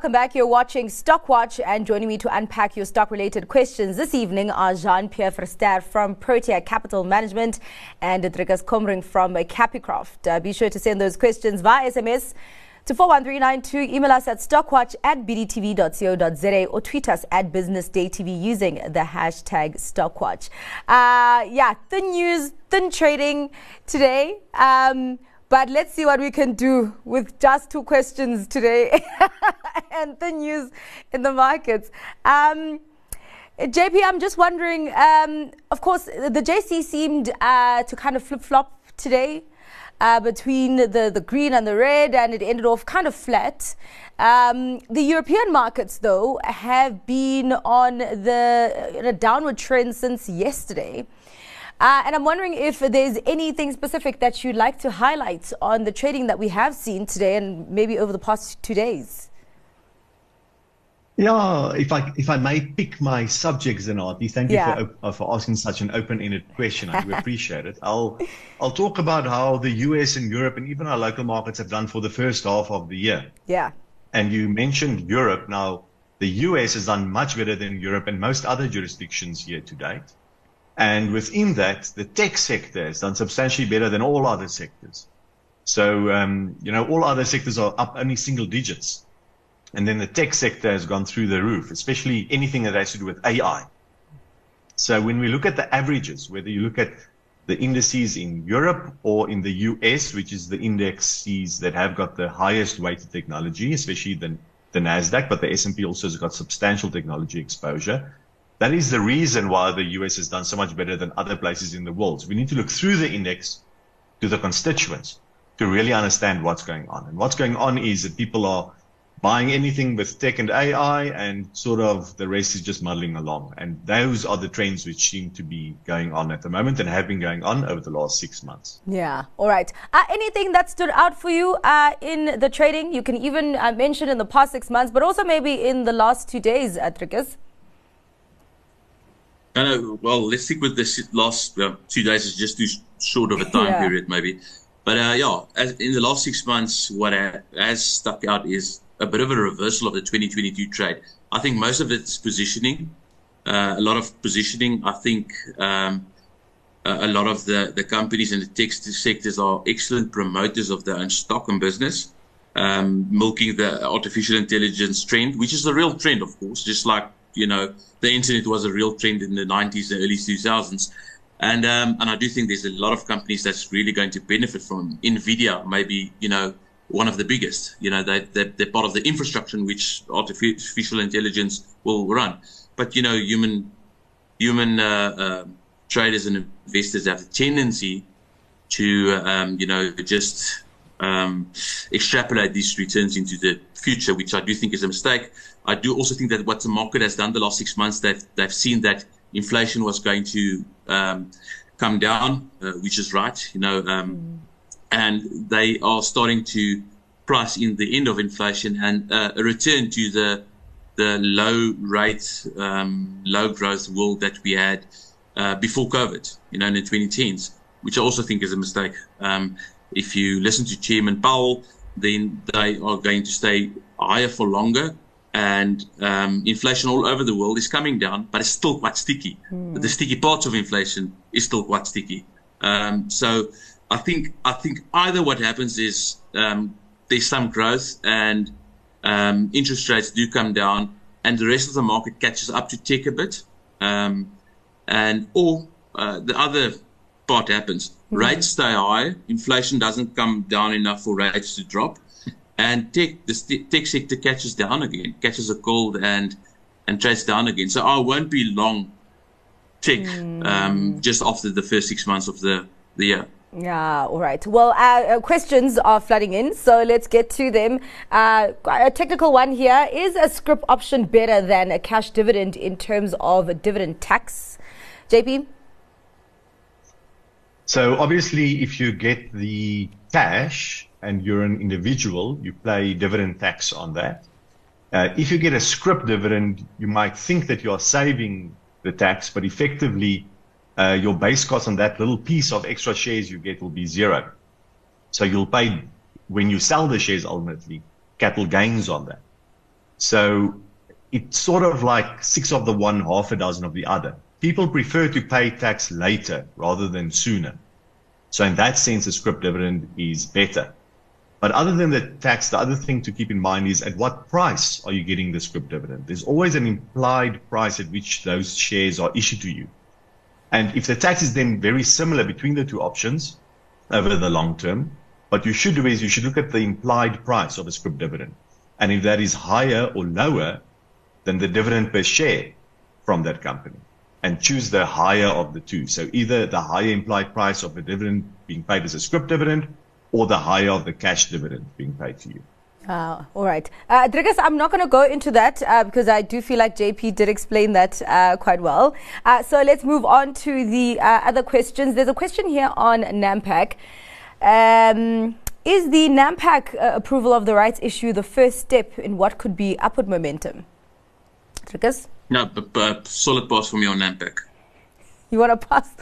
welcome back. You're watching Stockwatch and joining me to unpack your stock related questions this evening are Jean Pierre Verster from Protea Capital Management and Drikus Combrinck from Capicraft. Uh, be sure to send those questions via SMS to 41392. Email us at stockwatch at bdtv.co.za or tweet us at businessdaytv using the hashtag stockwatch. Uh, yeah, thin news, thin trading today. Um, but let's see what we can do with just two questions today and the news in the markets. Um, JP, I'm just wondering, um, of course, the JSE seemed uh, to kind of flip flop today. Uh, between the, the green and the red, and it ended off kind of flat. Um, the European markets, though, have been on the a downward trend since yesterday. Uh, and I'm wondering if there's anything specific that you'd like to highlight on the trading that we have seen today and maybe over the past two days. Yeah, if I if I may pick my subjects, Zenati, thank yeah. you for uh, for asking such an open-ended question. I do appreciate it. I'll I'll talk about how the US and Europe and even our local markets have done for the first half of the year. Yeah. And you mentioned Europe. Now, the US has done much better than Europe and most other jurisdictions here to date. And within that, the tech sector has done substantially better than all other sectors. So, um, you know, all other sectors are up only single digits. And then the tech sector has gone through the roof, especially anything that has to do with AI. So when we look at the averages, whether you look at the indices in Europe or in the US, which is the indexes that have got the highest weighted technology, especially the, the NASDAQ, but the S&P also has got substantial technology exposure. That is the reason why the US has done so much better than other places in the world. So we need to look through the index to the constituents to really understand what's going on. And what's going on is that people are buying anything with tech and AI and sort of the rest is just muddling along. And those are the trends which seem to be going on at the moment and have been going on over the last six months. Yeah. All right. Uh, anything that stood out for you uh, in the trading? You can even uh, mention in the past six months, but also maybe in the last two days, Atrikas. Well, let's stick with this last uh, two days. Is just too short of a time yeah. period, maybe. But uh, yeah, as, in the last six months, what has stuck out is a bit of a reversal of the 2022 trade. I think most of it's positioning, uh, a lot of positioning. I think um, a lot of the, the companies in the tech sectors are excellent promoters of their own stock and business, um, milking the artificial intelligence trend, which is a real trend, of course, just like you know, the internet was a real trend in the 90s and early 2000s. And, um, and I do think there's a lot of companies that's really going to benefit from NVIDIA, maybe, you know, one of the biggest. You know, they, they're, they're part of the infrastructure in which artificial intelligence will run. But, you know, human, human, uh, uh, traders and investors have a tendency to, um, you know, just, um, extrapolate these returns into the future, which I do think is a mistake. I do also think that what the market has done the last six months, they've, they've seen that inflation was going to um, come down, uh, which is right, you know, um, mm. and they are starting to price in the end of inflation and uh, a return to the the low rate, um, low growth world that we had uh, before COVID, you know, in the 2010s, which I also think is a mistake. Um, if you listen to Chairman Powell, then they are going to stay higher for longer and um, inflation all over the world is coming down, but it's still quite sticky. Mm. The sticky parts of inflation is still quite sticky. Um, so I think I think either what happens is um, there's some growth and um, interest rates do come down, and the rest of the market catches up to tech a bit, um, and or uh, the other part happens. Mm. Rates stay high, inflation doesn't come down enough for rates to drop and tech the tech sector catches down again, catches a cold and and trades down again. So I won't be long tech mm. um, just after the first six months of the the year. Yeah, all right. Well, uh, uh, questions are flooding in, so let's get to them. Uh, a technical one here is a scrip option better than a cash dividend in terms of dividend tax? JP? So, obviously, if you get the cash, and you're an individual, you pay dividend tax on that. Uh, if you get a scrip dividend, you might think that you are saving the tax, but effectively, uh, your base cost on that little piece of extra shares you get will be zero. So you'll pay when you sell the shares ultimately capital gains on that. So it's sort of like six of the one, half a dozen of the other. People prefer to pay tax later rather than sooner. So in that sense, a scrip dividend is better. But other than the tax, the other thing to keep in mind is at what price are you getting the scrip dividend? There's always an implied price at which those shares are issued to you. And if the tax is then very similar between the two options over the long term, what you should do is you should look at the implied price of a scrip dividend. And if that is higher or lower than the dividend per share from that company and choose the higher of the two. So either the higher implied price of the dividend being paid as a scrip dividend or the higher of the cash dividend being paid to you. Uh, all right. Uh, Drikus, I'm not going to go into that uh, because I do feel like JP did explain that uh, quite well. Uh, so let's move on to the uh, other questions. There's a question here on NAMPAC. Um, is the NAMPAC uh, approval of the rights issue the first step in what could be upward momentum? Drikus? No, but, but solid pass from me on NAMPAC. You want to pass?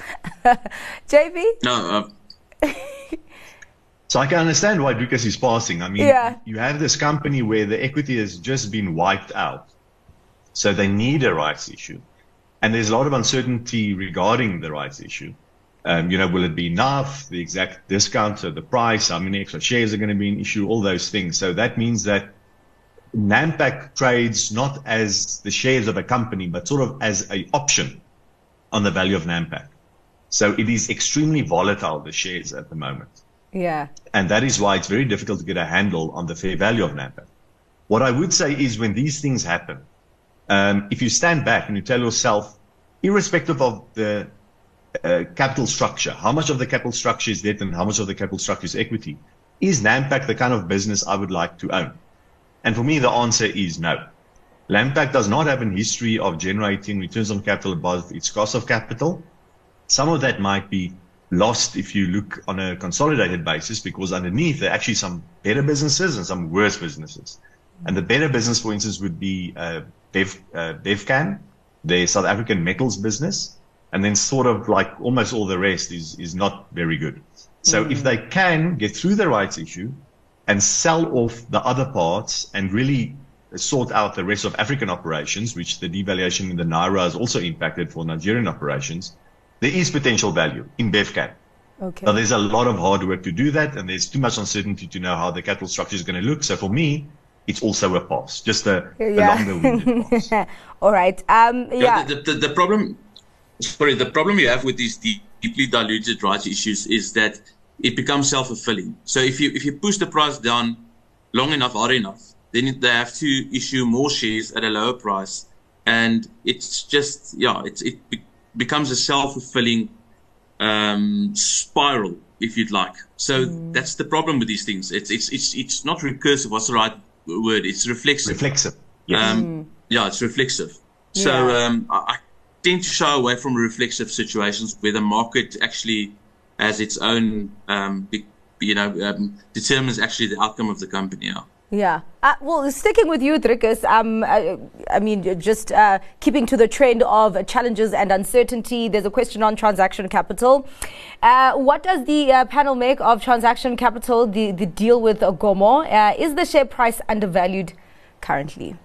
JB? No, So I can understand why Drikus is passing. I mean, Yeah. you have this company where the equity has just been wiped out. So they need a rights issue. And there's a lot of uncertainty regarding the rights issue. Um, you know, will it be enough? The exact discount of the price, how many extra shares are going to be an issue, all those things. So that means that NAMPAC trades not as the shares of a company, but sort of as an option on the value of NAMPAC. So it is extremely volatile, the shares at the moment. Yeah. And that is why it's very difficult to get a handle on the fair value of NAMPAC. What I would say is when these things happen, um, if you stand back and you tell yourself, irrespective of the uh, capital structure, how much of the capital structure is debt and how much of the capital structure is equity, is NAMPAC the kind of business I would like to own? And for me, the answer is no. NAMPAC does not have a history of generating returns on capital above its cost of capital. Some of that might be lost if you look on a consolidated basis because underneath there are actually some better businesses and some worse businesses. And the better business, for instance, would be uh, Bev, uh, Bevcan, the South African metals business. And then sort of like almost all the rest is, is not very good. So if they can get through the rights issue and sell off the other parts and really sort out the rest of African operations, which the devaluation in the Naira has also impacted for Nigerian operations, there is potential value in Bevcan. Okay. Now, there's a lot of hard work to do that, and there's too much uncertainty to know how the capital structure is going to look. So for me, it's also a pass, just a, a longer-winded pass. All right. Um, yeah. yeah. The, the, the problem, sorry, the problem you have with these deeply diluted rights issues is that it becomes self-fulfilling. So if you if you push the price down long enough, hard enough, then they have to issue more shares at a lower price, and it's just yeah, it's it be, becomes a self-fulfilling um, spiral, if you'd like. So Mm. that's the problem with these things. It's it's it's it's not recursive. What's the right word? It's reflexive. Reflexive. Yes. Um, yeah, it's reflexive. So Yeah. um, I, I tend to shy away from reflexive situations where the market actually has its own, um, you know, um, determines actually the outcome of the company. Yeah. Yeah. Uh, well, sticking with you, Drikus, um, I, I mean, just uh, keeping to the trend of challenges and uncertainty, there's a question on transaction capital. Uh, what does the uh, panel make of transaction capital, the, the deal with uh, Gomo? Uh, is the share price undervalued currently?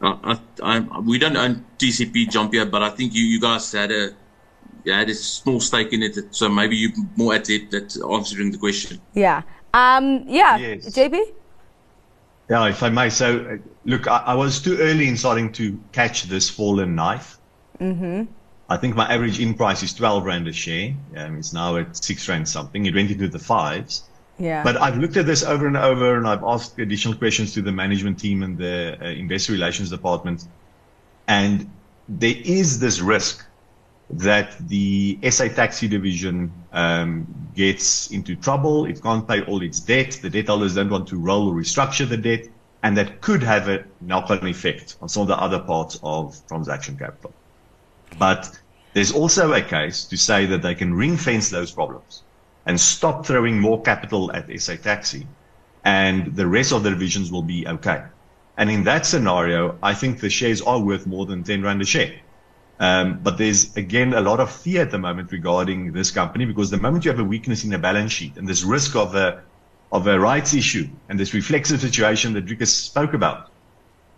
Uh, I, I, we don't own TCP jump here, but I think you, you guys had a you had a small stake in it, so maybe you more at it at answering the question. Yeah. Um, yeah. Yes. JP? Yeah, if I may. So, uh, look, I, I was too early in starting to catch this fallen knife. Mm-hmm. I think my average in price is 12 Rand a share. Um, it's now at 6 Rand something. It went into the fives. Yeah. But I've looked at this over and over and I've asked additional questions to the management team and the uh, investor relations department. And there is this risk that the SA taxi division um, gets into trouble. It can't pay all its debt. The debt holders don't want to roll or restructure the debt. And that could have a knock-on effect on some of the other parts of transaction capital. But there's also a case to say that they can ring fence those problems and stop throwing more capital at SA Taxi, and the rest of the divisions will be okay. And in that scenario, I think the shares are worth more than 10 Rand a share. Um, but there's again a lot of fear at the moment regarding this company because the moment you have a weakness in the balance sheet and this risk of a of a rights issue and this reflexive situation that Drikus spoke about,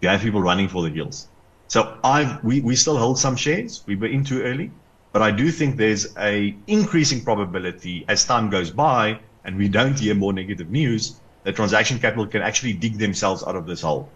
You have people running for the hills. So I've, we, we still hold some shares. We were in too early, but I do think there's a increasing probability as time goes by and we don't hear more negative news that transaction capital can actually dig themselves out of this hole.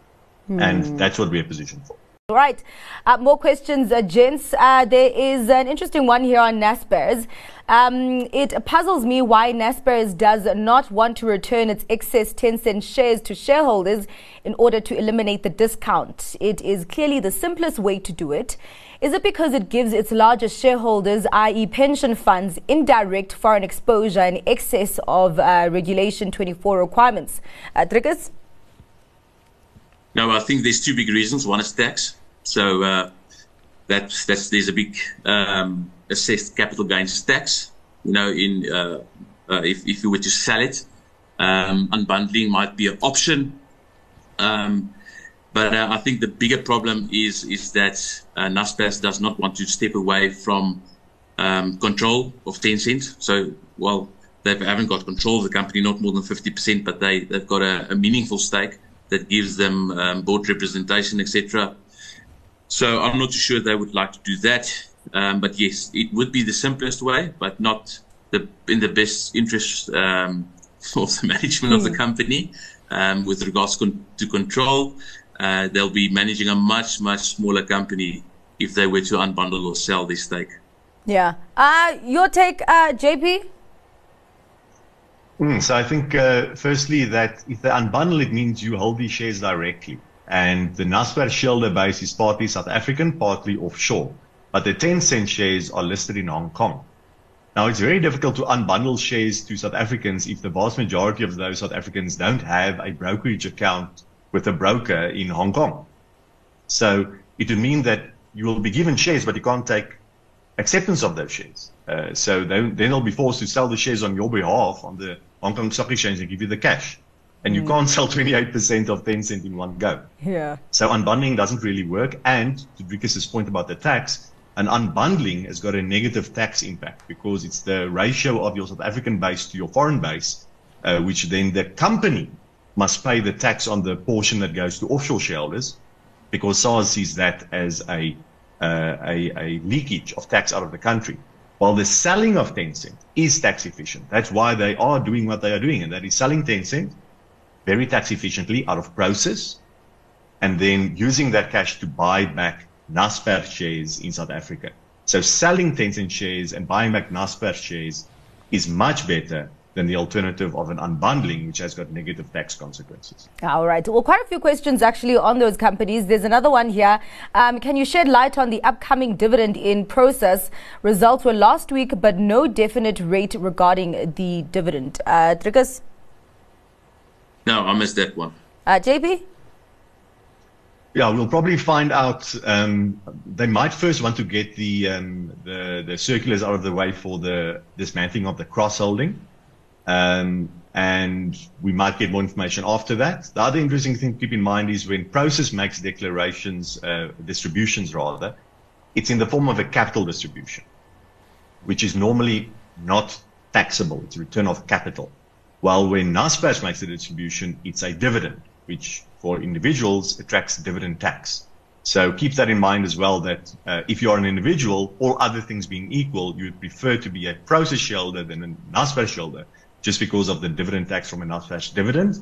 Mm. And that's what we're positioned for. All right. Uh, more questions, uh, gents. Uh, there is an interesting one here on Naspers. Um, it puzzles me why Naspers does not want to return its excess Tencent shares to shareholders in order to eliminate the discount. It is clearly the simplest way to do it. Is it because it gives its largest shareholders, i.e., pension funds, indirect foreign exposure in excess of uh, Regulation 24 requirements? Uh, no, I think there's two big reasons. One is tax. So uh, that's that's there's a big um, assessed capital gains tax. You know, in uh, uh, if if you were to sell it, um, unbundling might be an option. Um, but uh, I think the bigger problem is is that uh, does not want to step away from um, control of Tencent. So, well, they haven't got control of the company, not more than 50%, but they, they've got a, a meaningful stake that gives them um, board representation, etc. So I'm not too sure they would like to do that. Um, but yes, it would be the simplest way, but not the in the best interest um, of the management mm. of the hmm. company um, with regards con- to control. Uh, they'll be managing a much much smaller company if they were to unbundle or sell this stake. Yeah. Uh, your take, uh, JP? Mm, so I think, uh, firstly, that if they unbundle, it means you hold these shares directly. And the Naspers shareholder base is partly South African, partly offshore. But the Tencent shares are listed in Hong Kong. Now, it's very difficult to unbundle shares to South Africans if the vast majority of those South Africans don't have a brokerage account with a broker in Hong Kong. So it would mean that you will be given shares, but you can't take acceptance of those shares. Uh, so then, then they'll be forced to sell the shares on your behalf on the Hong Kong Stock Exchange and give you the cash. And you mm. can't sell 28% of Tencent in one go. Yeah. So unbundling doesn't really work. And to Drikus's point about the tax, an unbundling has got a negative tax impact because it's the ratio of your South African base to your foreign base, uh, which then the company must pay the tax on the portion that goes to offshore shareholders because SARS sees that as a, uh, a, a leakage of tax out of the country. While the selling of Tencent is tax efficient. That's why they are doing what they are doing, and that is selling Tencent very tax efficiently out of Prosus, and then using that cash to buy back Naspers shares in South Africa. So selling Tencent shares and buying back Naspers shares is much better than the alternative of an unbundling, which has got negative tax consequences. All right. Well, quite a few questions actually on those companies. There's another one here. Um, can you shed light on the upcoming dividend in Prosus? Results were last week, but no definite rate regarding the dividend. Uh, Drikus? No, I missed that one. Uh, JP? Yeah, we'll probably find out. Um, they might first want to get the, um, the the circulars out of the way for the dismantling of the cross holding. Um, and we might get more information after that. The other interesting thing to keep in mind is when Prosus makes declarations, uh, distributions rather, it's in the form of a capital distribution, which is normally not taxable. It's a return of capital. While when Naspers makes a distribution, it's a dividend, which for individuals attracts dividend tax. So keep that in mind as well that uh, if you are an individual, all other things being equal, you would prefer to be a Prosus shareholder than a Naspers shareholder just because of the dividend tax from a Naspers dividend,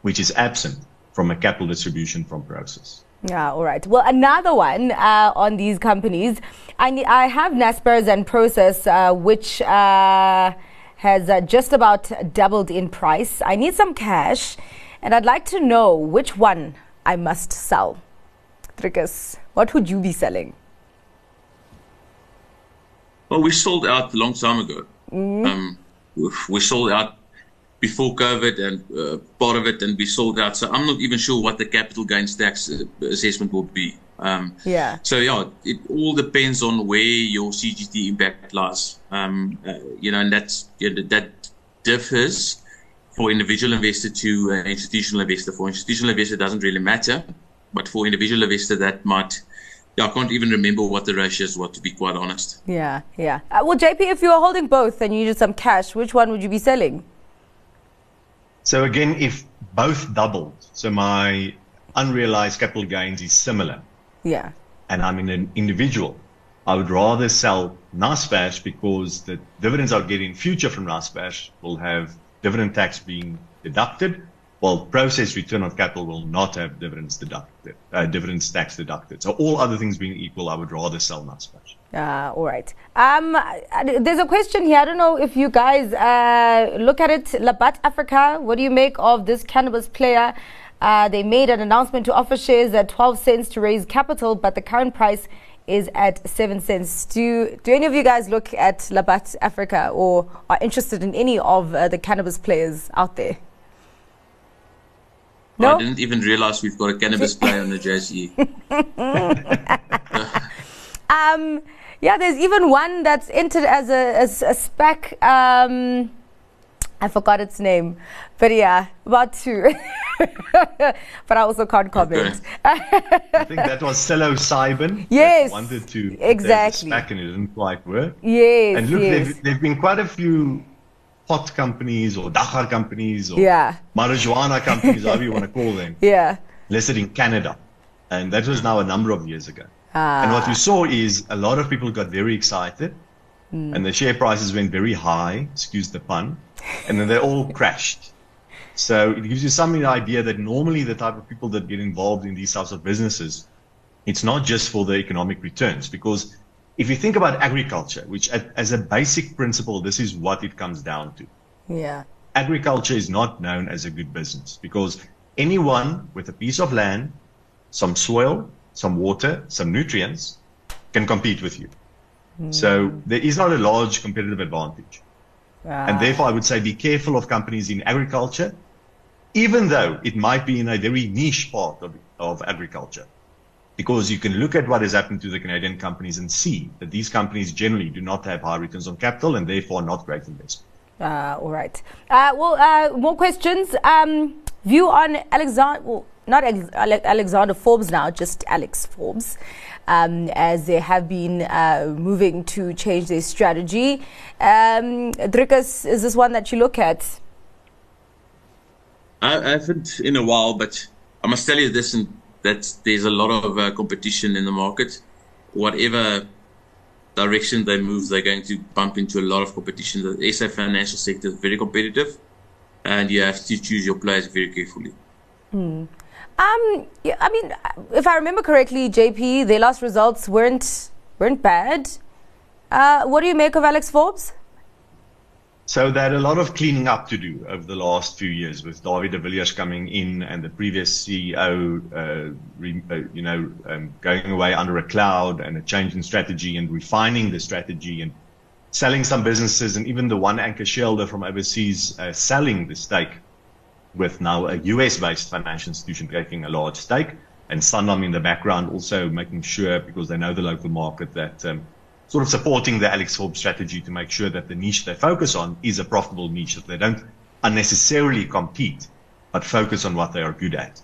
which is absent from a capital distribution from Prosus. Yeah, all right. Well, another one uh, on these companies, I, I have Naspers and Prosus, uh, which uh, has uh, just about doubled in price. I need some cash, and I'd like to know which one I must sell. Drikus, what would you be selling? Well, we sold out a long time ago. Mm. Um, we sold out before COVID and uh, part of it, and we sold out. So I'm not even sure what the capital gains tax uh, assessment will be. Um, yeah. So yeah, it all depends on where your CGT impact lies. Um, uh, you know, and that's yeah, that differs for individual investor to uh, institutional investor. For institutional investor, it doesn't really matter, but for individual investor, that might yeah, I can't even remember what the ratios were, to be quite honest. Yeah, yeah. Uh, well, JP, if you are holding both and you needed some cash, which one would you be selling? So again, if both doubled, so my unrealized capital gains is similar, Yeah. and I'm an individual, I would rather sell Naspers because the dividends I'll get in future from Naspers will have dividend tax being deducted, while Prosus return on capital will not have dividends deducted, uh, dividends tax deducted. So all other things being equal, I would rather sell Naspers. Uh, all right. Um, there's a question here. I don't know if you guys uh, look at it. Labat Africa, what do you make of this cannabis player? Uh, they made an announcement to offer shares at 12 cents to raise capital, but the current price is at 7 cents. Do, do any of you guys look at Labat Africa or are interested in any of uh, the cannabis players out there? No? I didn't even realize we've got a cannabis play on the JSE. Um, yeah, there's even one that's entered as a, as a spec. Um, I forgot its name, but yeah, about two. but I also can't comment. I think that was psilocybin. Yes, that wanted to exactly. back and it didn't quite work. Yes, And look, yes. there've, there've been quite a few pot companies or dagga companies or Yeah. marijuana companies, however you want to call them, Yeah. listed in Canada. And that was now a number of years ago. Ah. And what you saw is a lot of people got very excited and the share prices went very high, excuse the pun, and then they all crashed. So it gives you some idea that normally the type of people that get involved in these types of businesses, it's not just for the economic returns. Because if you think about agriculture, which as a basic principle, this is what it comes down to. Yeah. Agriculture is not known as a good business because anyone with a piece of land, some soil, some water, some nutrients can compete with you. Hmm. So there is not a large competitive advantage. And therefore, I would say be careful of companies in agriculture, even though it might be in a very niche part of, of agriculture. Because you can look at what has happened to the Canadian companies and see that these companies generally do not have high returns on capital and therefore not great investment. Uh, all right. Uh, well, uh, more questions. Um, view on Alexander, well, not Alex- Ale- Alexander Forbes now, just Alex Forbes, um, as they have been uh, moving to change their strategy. Um, Drikus, is this one that you look at? I, I haven't in a while, but I must tell you this: and that there's a lot of uh, competition in the market. Whatever direction they move, they're going to bump into a lot of competition. The SA financial sector is very competitive, and you have to choose your players very carefully. Um, yeah, I mean, if I remember correctly, JP, their last results weren't weren't bad. Uh, what do you make of Alex Forbes? So they had a lot of cleaning up to do over the last few years with David de Villiers coming in and the previous CEO, uh, re, uh, you know, um, going away under a cloud and a change in strategy and refining the strategy and selling some businesses and even the one anchor shareholder from overseas uh, selling the stake with now a US-based financial institution taking a large stake and Sanlam in the background also making sure because they know the local market that um, sort of supporting the Alex Forbes strategy to make sure that the niche they focus on is a profitable niche, that they don't unnecessarily compete, but focus on what they are good at,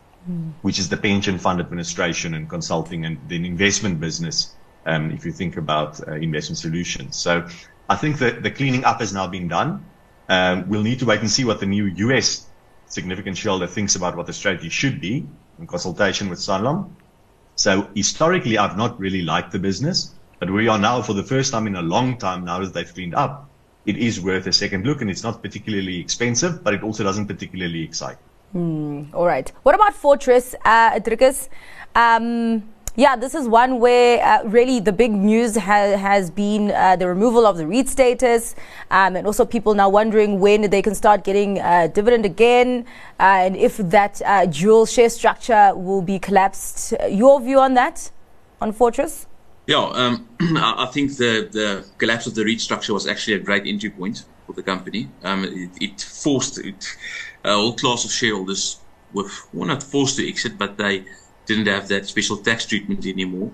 which is the pension fund administration and consulting and then investment business, um, if you think about uh, investment solutions. So I think that the cleaning up has now been done. Um, we'll need to wait and see what the new US significant shareholder thinks about what the strategy should be in consultation with Sanlam. So historically, I've not really liked the business. But we are now, for the first time in a long time, now that they've cleaned up, it is worth a second look, and it's not particularly expensive, but it also doesn't particularly excite. All right. What about Fortress, uh? Um, yeah, this is one where uh, really the big news ha- has been uh, the removal of the REIT status, um, and also people now wondering when they can start getting uh, dividend again, uh, and if that uh, dual share structure will be collapsed. Your view on that, on Fortress? Yeah, um, I I think the, the collapse of the REIT structure was actually a great entry point for the company. Um, it, it forced it, a whole class of shareholders were well, not forced to exit, but they didn't have that special tax treatment anymore.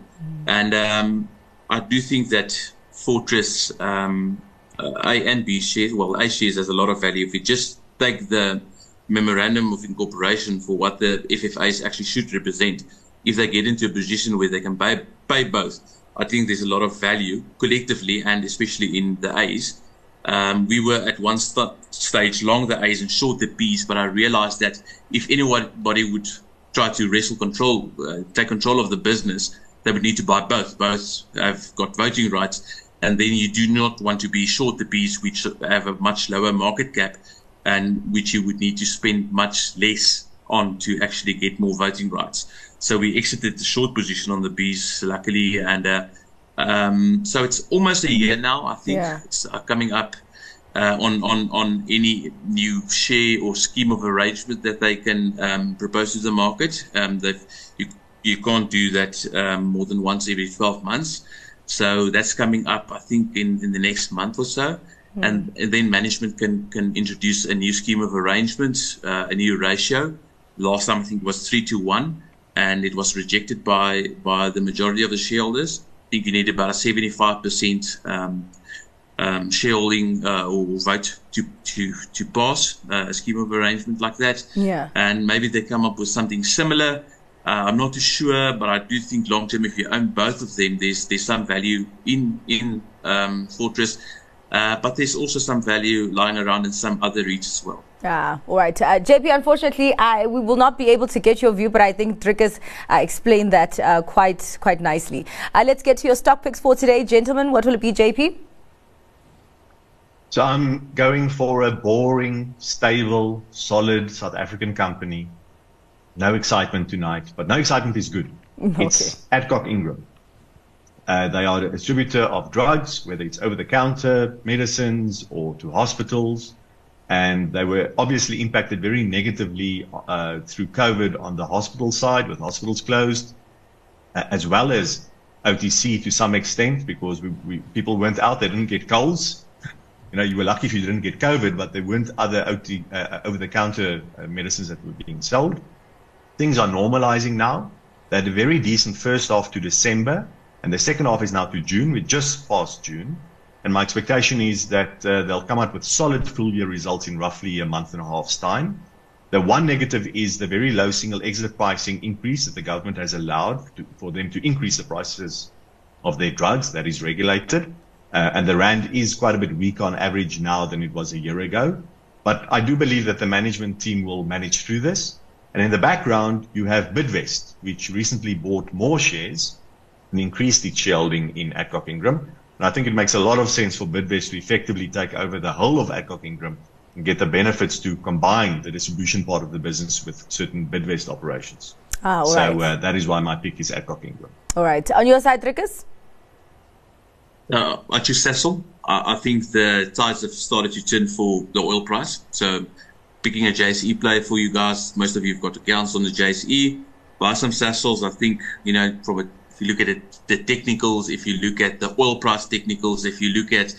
And um, I do think that Fortress um, uh, A and B shares, well, A shares has a lot of value. If we just take the memorandum of incorporation for what the FFAs actually should represent, if they get into a position where they can pay, pay both, I think there's a lot of value collectively and especially in the A's. Um, we were at one st- stage long the A's and short the B's, but I realized that if anybody would try to wrestle control, uh, take control of the business, they would need to buy both. Both have got voting rights. And then you do not want to be short the bees, which have a much lower market cap and which you would need to spend much less on to actually get more voting rights. So we exited the short position on the bees, luckily. And uh, um, so it's almost a year now, I think. Yeah. It's uh, coming up uh, on, on, on any new share or scheme of arrangement that they can um, propose to the market. Um, you, you can't do that um, more than once every 12 months. So that's coming up, I think, in, in the next month or so. Mm. And, and, then management can, can introduce a new scheme of arrangement, uh, a new ratio. Last time, I think it was three to one, and it was rejected by, by the majority of the shareholders. I think you need about a 75% um, um, shareholding uh, or vote to to to pass uh, a scheme of arrangement like that. Yeah. And maybe they come up with something similar. Uh, I'm not too sure, but I do think long term, if you own both of them, there's there's some value in in um, Fortress, uh, but there's also some value lying around in some other REITs as well. Ah, all right. Uh, JP, unfortunately, I, we will not be able to get your view, but I think Drikus uh, explained that uh, quite quite nicely. Uh, let's get to your stock picks for today, gentlemen. What will it be, JP? So I'm going for a boring, stable, solid South African company. No excitement tonight, but no excitement is good. Okay. It's Adcock Ingram. Uh, they are a distributor of drugs, whether it's over the counter medicines or to hospitals. And they were obviously impacted very negatively uh, through COVID on the hospital side with hospitals closed, uh, as well as OTC to some extent because we, we, people went out, they didn't get colds you know, you were lucky if you didn't get COVID, but there weren't other uh, over-the-counter uh, medicines that were being sold. Things are normalizing now. They had a very decent first half to December, and the second half is now to June. We're just past June. And my expectation is that uh, they'll come out with solid full year results in roughly a month and a half's time. The one negative is the very low single exit pricing increase that the government has allowed to, for them to increase the prices of their drugs that is regulated. Uh, and the rand is quite a bit weaker on average now than it was a year ago. But I do believe that the management team will manage through this. And in the background, you have Bidvest, which recently bought more shares and increased its shareholding in Adcock Ingram. And I think it makes a lot of sense for Bidvest to effectively take over the whole of Adcock Ingram and get the benefits to combine the distribution part of the business with certain Bidvest operations. Ah, so right. uh, that is why my pick is Adcock Ingram. All right. On your side, Drikus? Uh, I choose Sasol. I, I, think the tides have started to turn for the oil price. So picking a JSE play for you guys, most of you have got accounts on the JSE. Buy some Sasols. I think, you know, from a, if you look at it, the technicals, if you look at the oil price technicals, if you look at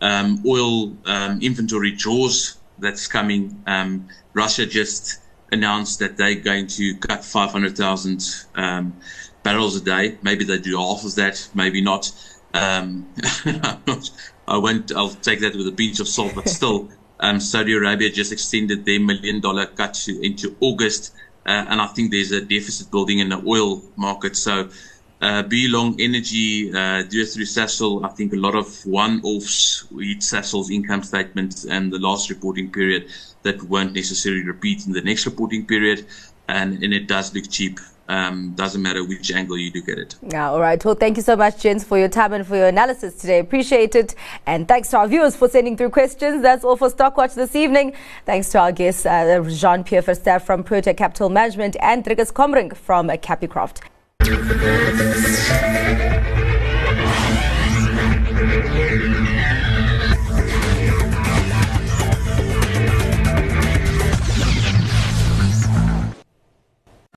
um, oil um, inventory draws that's coming, um, Russia just announced that they're going to cut 500,000 um, barrels a day. Maybe they do half of that, maybe not. Um, I won't. I'll take that with a pinch of salt, but still, um, Saudi Arabia just extended their million dollar cut to, into August, uh, and I think there's a deficit building in the oil market. So, uh, long energy, uh, do it through Sasol. I think a lot of one-offs hit Sasol's income statement and the last reporting period that won't necessarily repeat in the next reporting period, and, and it does look cheap um, doesn't matter which angle you look at it. Yeah, all right. Well, thank you so much, gents, for your time and for your analysis today. Appreciate it. And thanks to our viewers for sending through questions. That's all for Stockwatch this evening. Thanks to our guests, uh, Jean Pierre Verster from Protea Capital Management and Drikus Combrinck from uh, Capicraft.